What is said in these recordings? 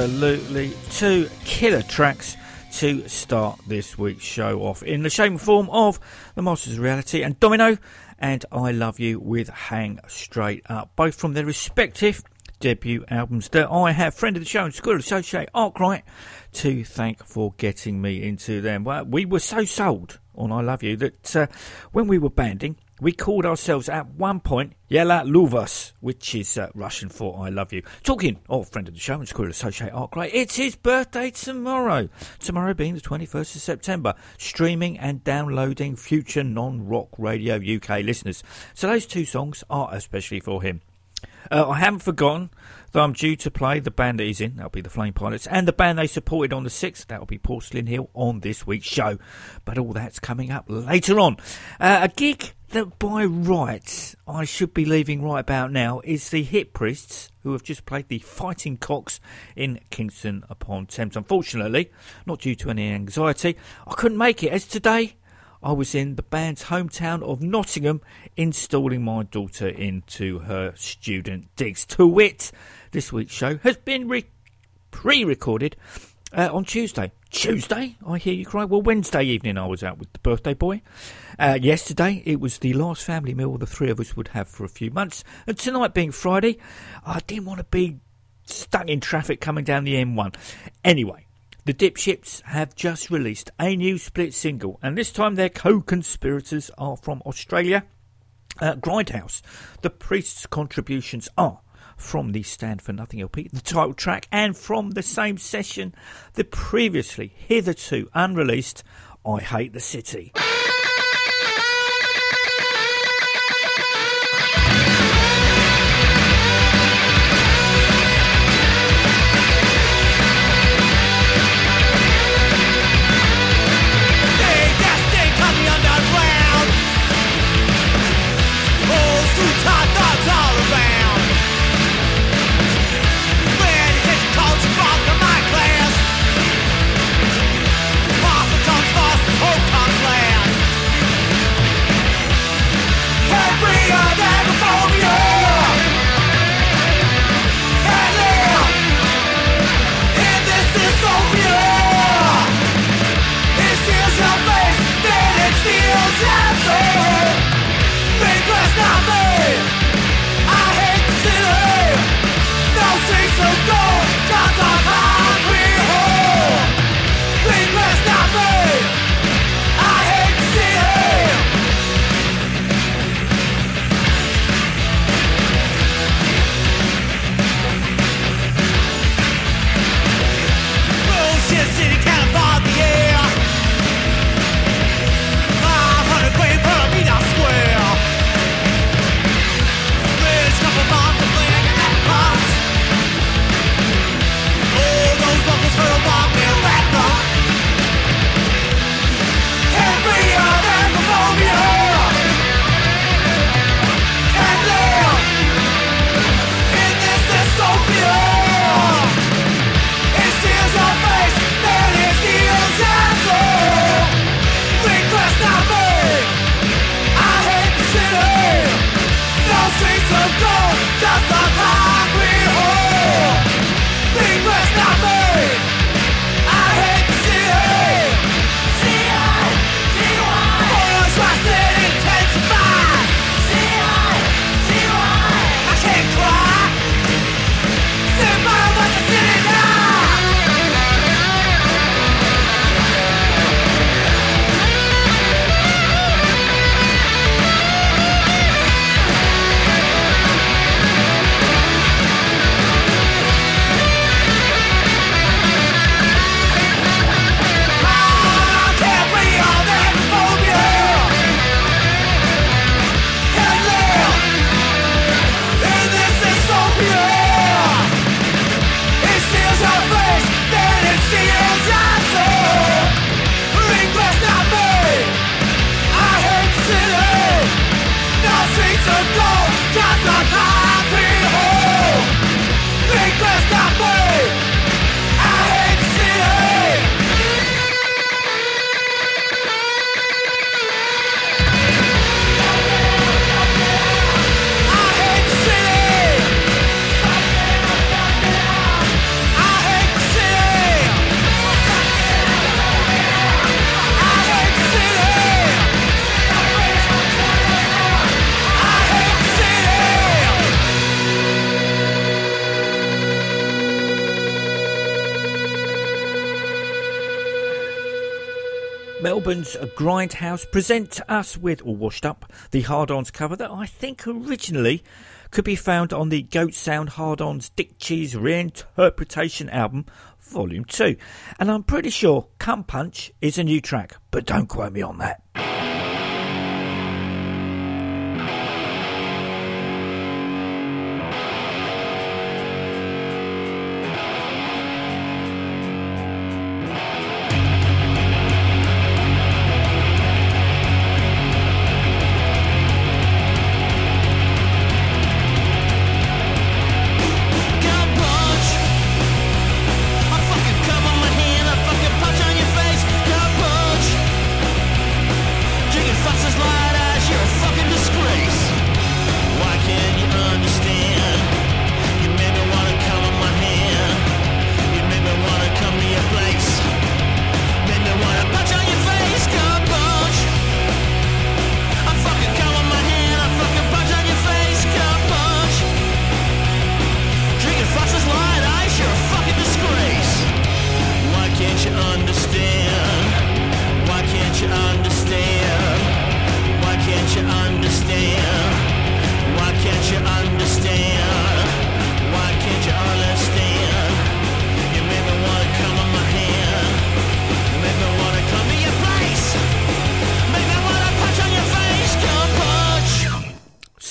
Absolutely. Two killer tracks to start this week's show off in the shape and form of The Masters of Reality and Domino and I Love You with Hang Straight Up, both from their respective debut albums that I have friend of the show and School Associate Arkwright to thank for getting me into them. Well, we were so sold on I Love You that uh, when we were banding, we called ourselves at one point Yela Luvas, which is uh, Russian for I love you. Talking of friend of the show and School Associate Arkwright, it's his birthday tomorrow. Tomorrow being the 21st of September. Streaming and downloading future non rock radio UK listeners. So those two songs are especially for him. Uh, I haven't forgotten that I'm due to play the band that he's in, that'll be the Flame Pilots, and the band they supported on the 6th, that'll be Porcelain Hill on this week's show. But all that's coming up later on. Uh, a gig that by rights I should be leaving right about now is the Hip Priests, who have just played the Fighting Cocks in Kingston upon Thames. Unfortunately, not due to any anxiety, I couldn't make it as today I was in the band's hometown of Nottingham installing my daughter into her student digs. To wit, this week's show has been re- pre recorded uh, on Tuesday. Tuesday, I hear you cry. Well, Wednesday evening I was out with the birthday boy. Uh, yesterday it was the last family meal the three of us would have for a few months. And tonight being Friday, I didn't want to be stuck in traffic coming down the M1. Anyway, the Dipships have just released a new split single, and this time their co conspirators are from Australia. Uh, Grindhouse. The Priest's contributions are from the Stand for Nothing LP, the title track, and from the same session, the previously, hitherto unreleased I Hate the City. Melbourne's Grindhouse present us with All Washed Up, the Hard Ons cover that I think originally could be found on the Goat Sound Hard Ons Dick Cheese Reinterpretation album, Volume 2. And I'm pretty sure Cum Punch is a new track, but don't quote me on that.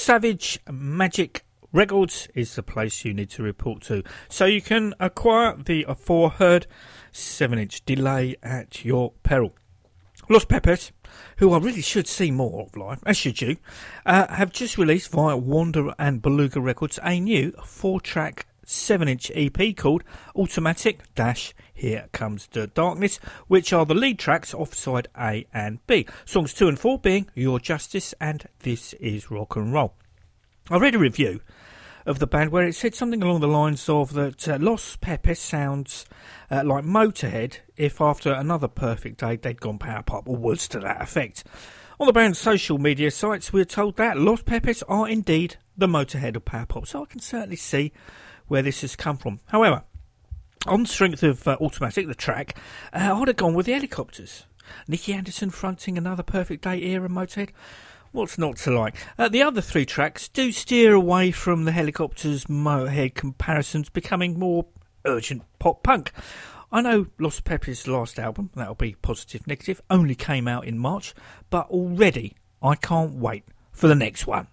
Savage Magic Records is the place you need to report to. So you can acquire the aforeheard 7 inch delay at your peril. Los Pepes, who I really should see more of live, as should you, uh, have just released via Wanda and Beluga Records a new four track 7 inch EP called Automatic Dash Here Comes the Darkness, which are the lead tracks off side A and B. Songs 2 and 4 being Your Justice and This Is Rock and Roll. I read a review of the band where it said something along the lines of that uh, Los Pepes sounds uh, like Motörhead if after another perfect day they'd gone power pop or words to that effect. On the band's social media sites, we're told that Los Pepes are indeed the Motörhead of power pop, so I can certainly see where this has come from. However, on strength of uh, Automatic, the track, uh, I'd have gone with the Hellacopters. Nicke Andersson fronting another Perfect Day era Motörhead. What's not to like? Uh, the other three tracks do steer away from the Hellacopters Motörhead comparisons, becoming more urgent pop punk. I know Los Pepes' last album, that'll be Positive Negative, only came out in March, but already I can't wait for the next one.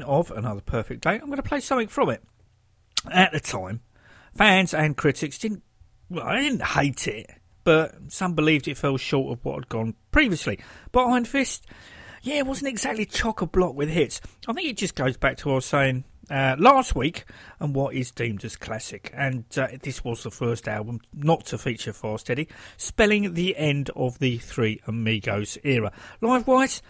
Of another perfect day, I'm going to play something from it. At the time, fans and critics didn't. Well, I didn't hate it, but some believed it fell short of what had gone previously. But Iron Fist, yeah, it wasn't exactly chock a block with hits. I think it just goes back to what I was saying uh, last week and what is deemed as classic. And uh, this was the first album not to feature Fast Eddie, spelling the end of the Three Amigos era. Live wise,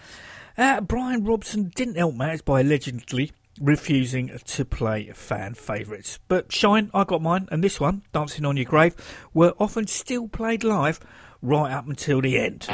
uh, Brian Robertson didn't help matters by allegedly refusing to play fan favourites. But Shine, I got mine, and this one, Dancing on Your Grave, were often still played live right up until the end.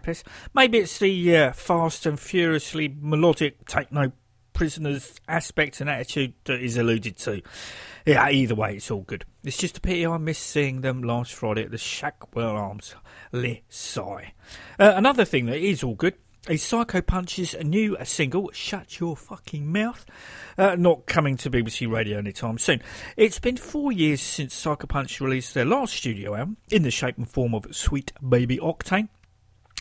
Pepes. Maybe it's the uh, fast and furiously melodic take no prisoners aspect and attitude that is alluded to. Yeah, either way, it's all good. It's just a pity I missed seeing them last Friday at the Shacklewell Arms, Le sigh. Uh, another thing that is all good is Psychopunch's new single, Shut Your Fucking Mouth, uh, not coming to BBC Radio anytime soon. It's been four years since Psychopunch released their last studio album, in the shape and form of Sweet Baby Octane.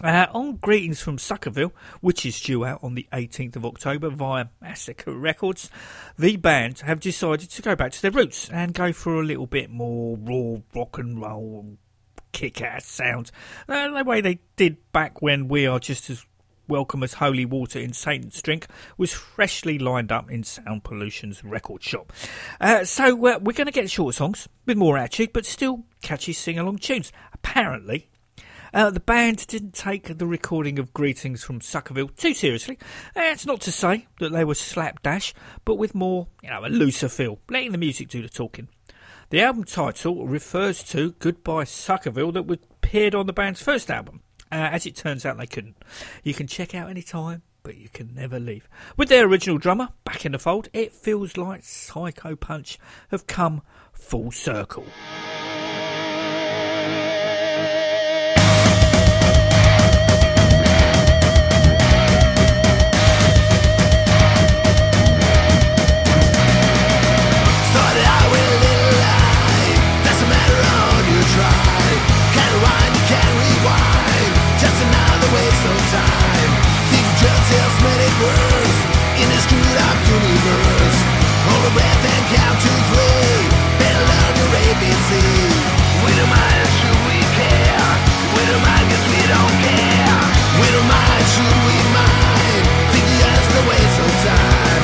Uh, on Greetings from Suckerville, which is due out on the 18th of October via Massacre Records, the band have decided to go back to their roots and go for a little bit more raw rock and roll kick ass sound, uh, the way they did back when We Are Just As Welcome as Holy Water in Satan's Drink was freshly lined up in Sound Pollution's record shop. Uh, so uh, we're going to get short songs with more attitude, but still catchy sing along tunes. Apparently, uh, the band didn't take the recording of Greetings from Suckerville too seriously. That's not to say that they were slapdash, but with more, you know, a looser feel, letting the music do the talking. The album title refers to Goodbye Suckerville that was appeared on the band's first album. Uh, as it turns out, they couldn't. You can check out any time, but you can never leave. With their original drummer back in the fold, it feels like Psychopunch have come full circle. Of time. Made it worse in screwed up universe. Hold breath and count to three. Better learn your. We don't mind, should we care? Mind, we don't care. Mind, should we mind? Think of time.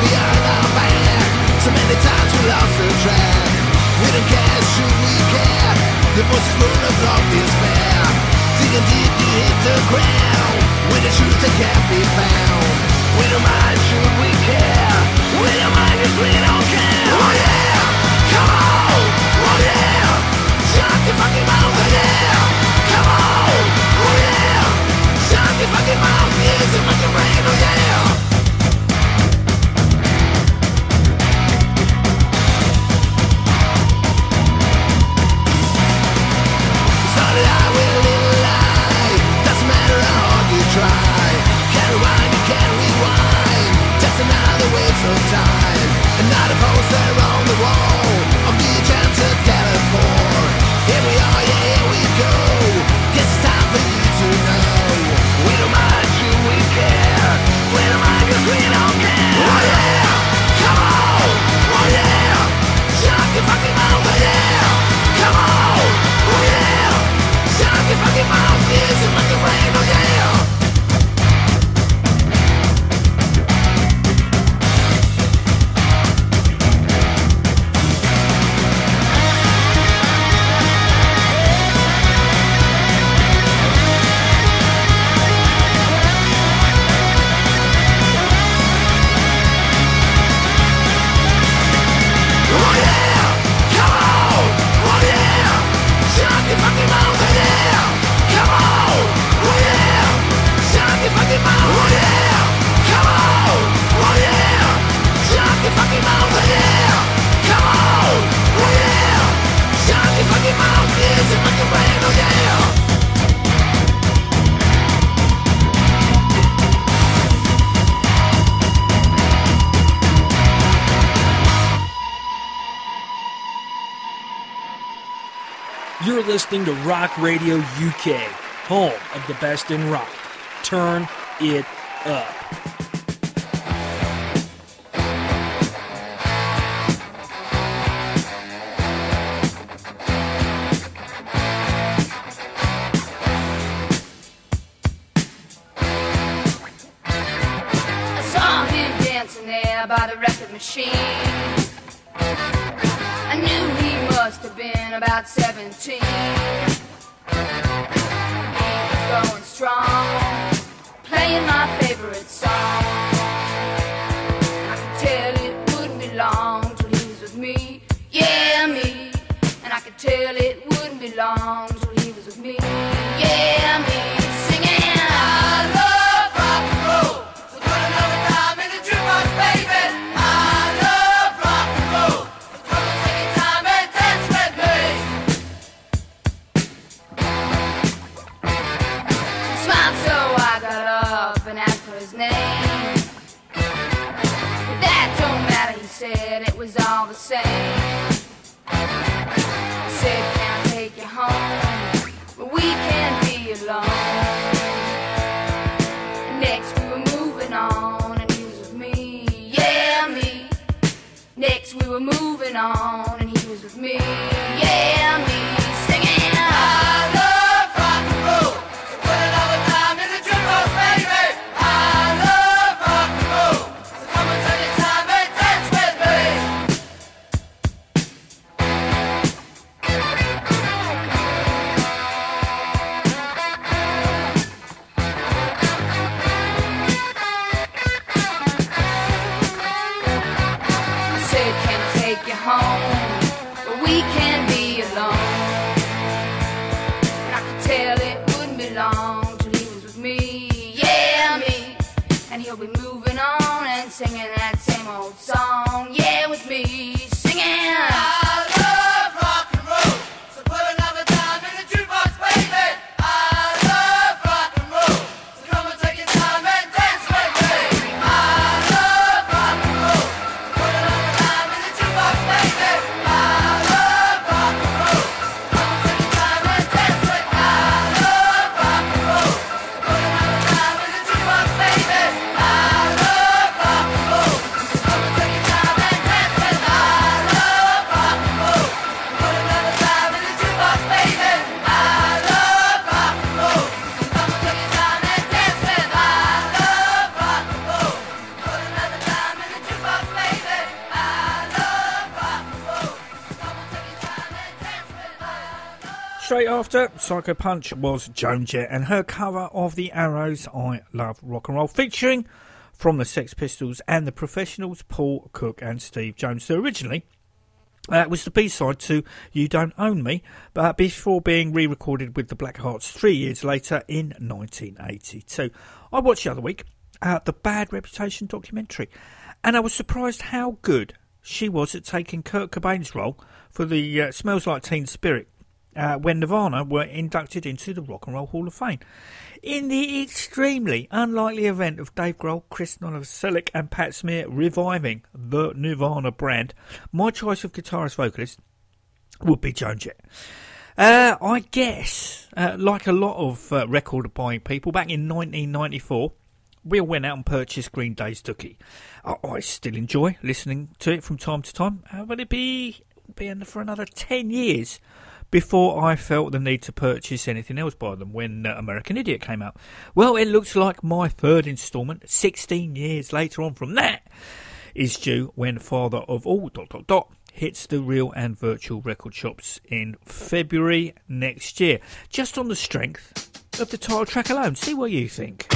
Behind our back. So many times we lost the track. We don't care, should we care? The voices of dark despair. Digging deep, you hit the ground. With the truth that can't be found. We don't mind, should we care? We don't mind, 'cause we don't care. Oh yeah, come on, oh yeah. Shut your fucking mouth, oh yeah. Another listening to Rock Radio UK, home of the best in rock. Turn it up. Yeah, me. And I could tell it wouldn't be long till he was with me. Yeah, me. We were moving on, and he was with me, yeah, me. After, Psychopunch was Joan Jett and her cover of the Arrows I Love Rock and Roll, featuring from the Sex Pistols and the Professionals, Paul Cook and Steve Jones. So originally, uh, was the B-side to You Don't Own Me, but before being re-recorded with the Blackhearts three years later in 1982. I watched the other week uh, the Bad Reputation documentary, and I was surprised how good she was at taking Kurt Cobain's role for the uh, Smells Like Teen Spirit uh, when Nirvana were inducted into the Rock and Roll Hall of Fame. In the extremely unlikely event of Dave Grohl, Chris Novoselic, and Pat Smear reviving the Nirvana brand, my choice of guitarist vocalist would be Joan Jett. Uh, I guess, uh, like a lot of uh, record buying people, back in 1994, we all went out and purchased Green Day's Dookie. I, I still enjoy listening to it from time to time, uh, but it'd be, be for another 10 years before I felt the need to purchase anything else by them when uh, American Idiot came out. Well, it looks like my third instalment, 16 years later on from that, is due when Father of All dot dot dot hits the real and virtual record shops in February next year. Just on the strength of the title track alone. See what you think.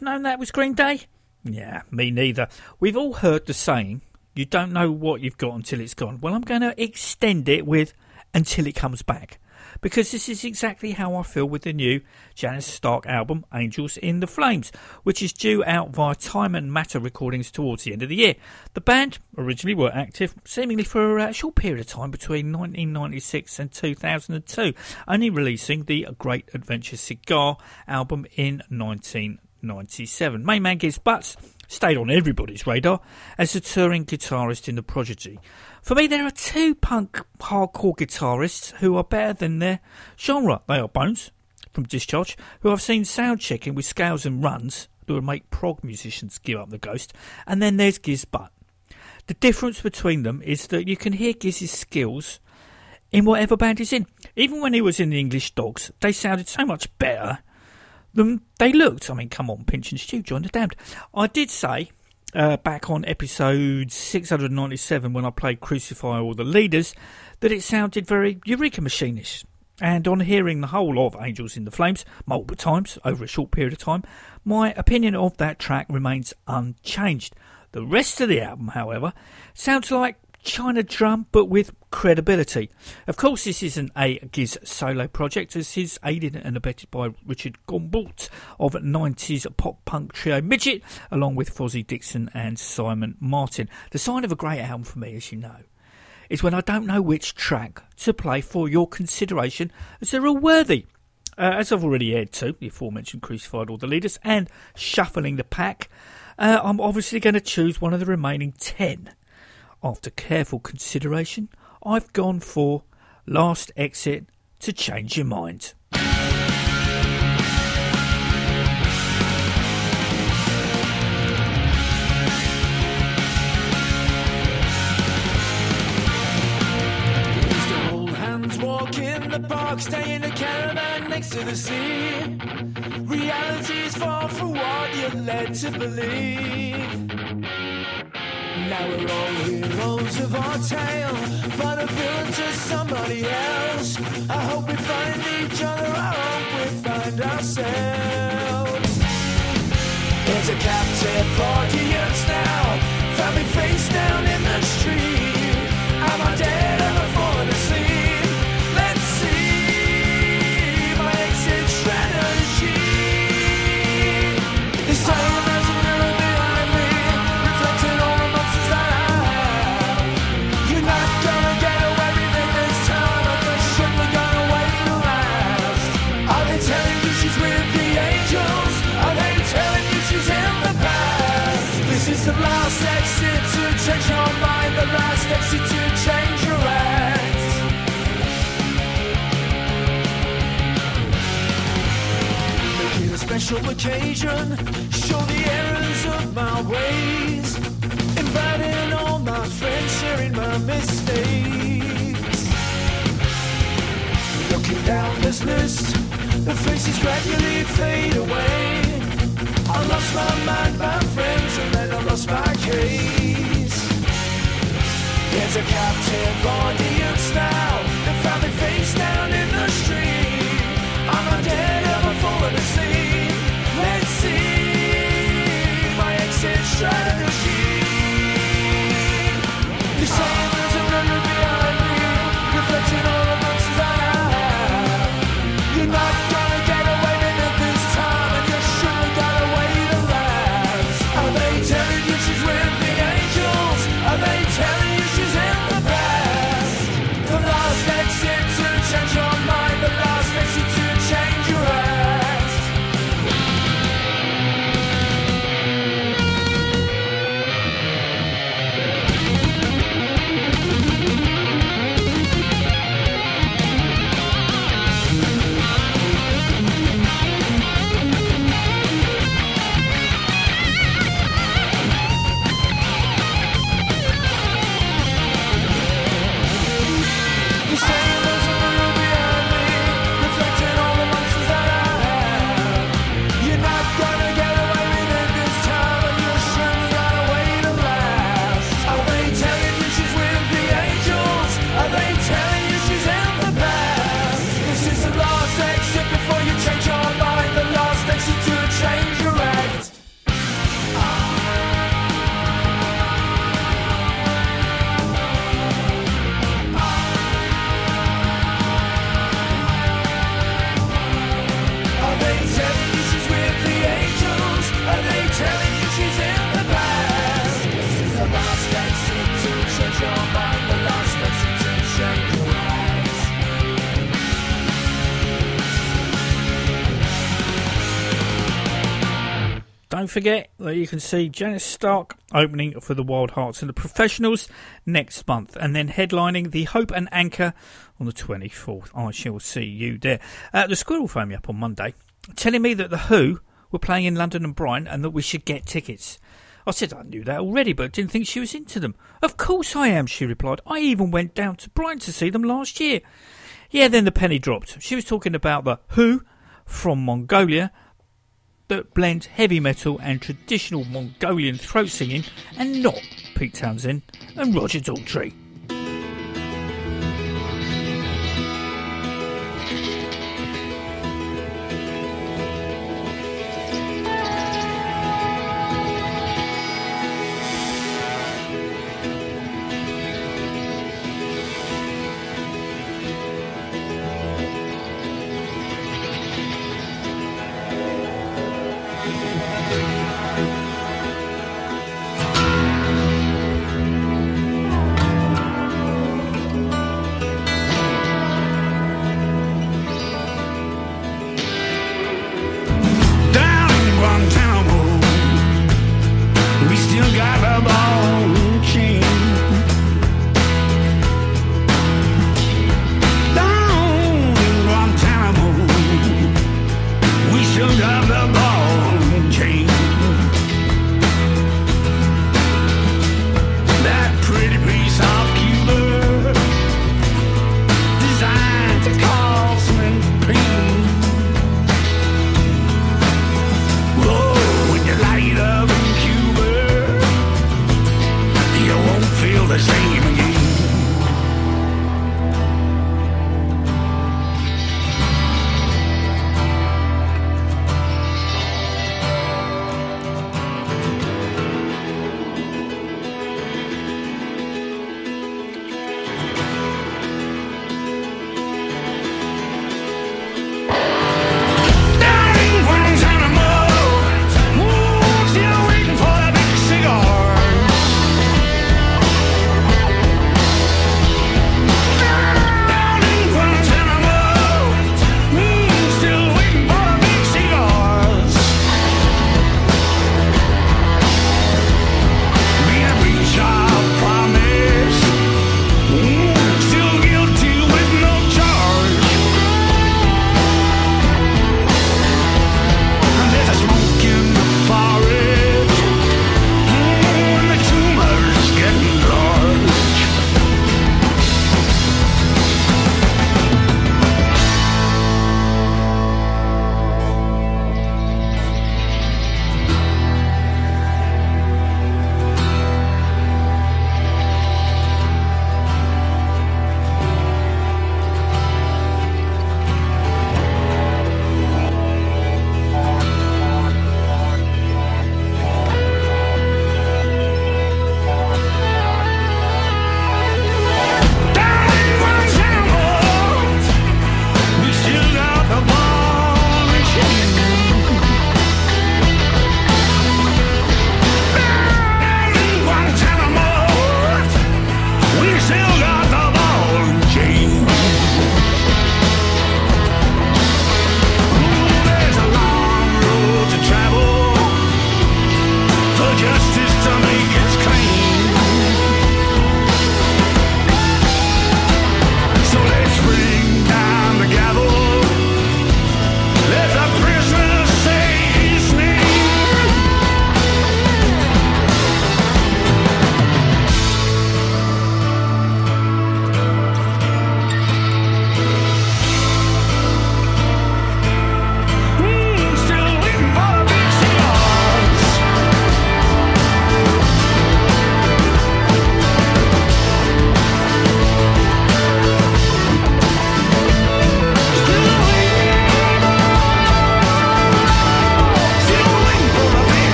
Have known that was Green Day? Yeah, me neither. We've all heard the saying, you don't know what you've got until it's gone. Well, I'm going to extend it with until it comes back. Because this is exactly how I feel with the new Janus Stark album, Angels in the Flames, which is due out via Time and Matter recordings towards the end of the year. The band originally were active seemingly for a short period of time between 1996 and 2002, only releasing the Great Adventure Cigar album in 1997. Main man Giz Butts stayed on everybody's radar as a touring guitarist in the Prodigy. For me, there are two punk hardcore guitarists who are better than their genre. They are Bones from Discharge, who I've seen sound checking with scales and runs that would make prog musicians give up the ghost, and then there's Giz Butt. The difference between them is that you can hear Giz's skills in whatever band he's in. Even when he was in the English Dogs, they sounded so much better than they looked. I mean, come on, Pinch and Stu, join the damned. I did say uh, back on episode 697 when I played Crucify All the Leaders that it sounded very Eureka Machinish. And on hearing the whole of Angels in the Flames multiple times over a short period of time, my opinion of that track remains unchanged. The rest of the album, however, sounds like China drum but with credibility. Of course, this isn't a Giz solo project, as he's aided and abetted by Richard Gombault of 90s pop punk trio Midget, along with Fozzie Dixon and Simon Martin. The sign of a great album for me, as you know, is when I don't know which track to play for your consideration, as they're all worthy. Uh, as I've already aired to, the aforementioned Crucified All the Leaders and Shuffling the Pack, uh, I'm obviously going to choose one of the remaining 10. After careful consideration, I've gone for Last Exit to Change Your Mind. Used to hold hands, walk in the park, stay in a caravan next to the sea. Reality is far from what you're led to believe. Now we're all heroes of our tale, but a villain to somebody else. I hope we find each other, I hope we find ourselves. There's a captive audience special occasion, show the errors of my ways. Inviting all my friends, sharing my mistakes. Looking down this list, the faces gradually fade away. I lost my mind, my friends, and then I lost my case. There's a captive audience don't forget that you can see Janus Stark opening for the Wildhearts and the Professionals next month, and then headlining the Hope and Anchor on the 24th. I shall see you there. Uh, the Squirrel phoned me up on Monday, telling me that the Who were playing in London and Brighton, and that we should get tickets. I said I knew that already, but didn't think she was into them. Of course I am, she replied. I even went down to Brighton to see them last year. Yeah, then the penny dropped. She was talking about the Who from Mongolia that blend heavy metal and traditional Mongolian throat singing and not Pete Townshend and Roger Daltrey.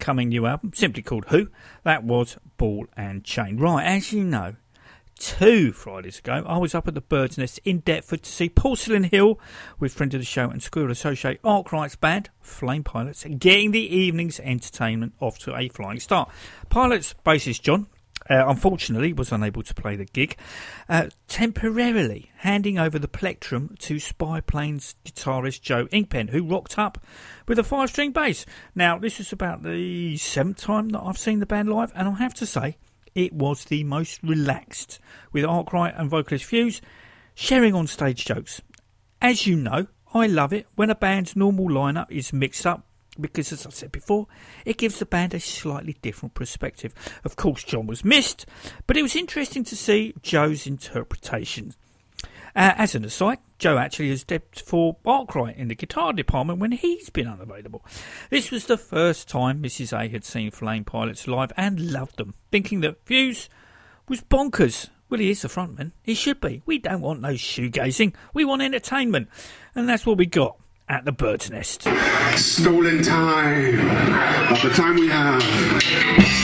Up and coming new album, simply called Who, that was Ball and Chain. Right, as you know, two Fridays ago, I was up at the Bird's Nest in Deptford to see Porcelain Hill with friend of the show and Squirrel Associate Arkwright's band, Flame Pilots, getting the evening's entertainment off to a flying start. Pilots bassist John uh, unfortunately was unable to play the gig, uh, temporarily handing over the plectrum to Spy Plane's guitarist Joe Inkpen, who rocked up with a five string bass. Now, this is about the seventh time that I've seen the band live, and I have to say, it was the most relaxed, with Arkwright and vocalist Fuse sharing on stage jokes. As you know, I love it when a band's normal lineup is mixed up because, as I said before, it gives the band a slightly different perspective. Of course, John was missed, but it was interesting to see Joe's interpretation. Uh, as an aside, Joe actually has stepped for Arkwright in the guitar department when he's been unavailable. This was the first time Mrs. A had seen Flame Pilots live and loved them, thinking that Fuse was bonkers. Well, he is the frontman. He should be. We don't want no shoegazing. We want entertainment. And that's what we got at the Bird's Nest. Stolen time. The time we have.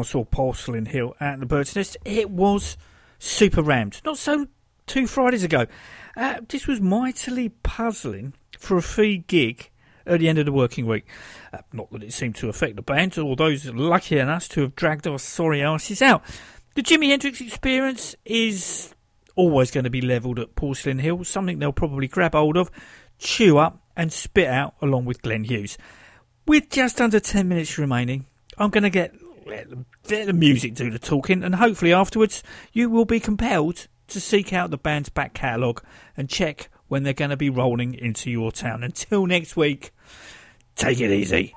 I saw Porcelain Hill at the Bird's Nest, it was super rammed. Not so two Fridays ago. Uh, this was mightily puzzling for a free gig at the end of the working week. Uh, not that it seemed to affect the band or those lucky enough to have dragged our sorry asses out. The Jimi Hendrix experience is always going to be levelled at Porcelain Hill, something they'll probably grab hold of, chew up, and spit out along with Glenn Hughes. With just under 10 minutes remaining, I'm going to get let the, let the music do the talking, and hopefully afterwards you will be compelled to seek out the band's back catalogue and check when they're going to be rolling into your town. Until next week, take it easy.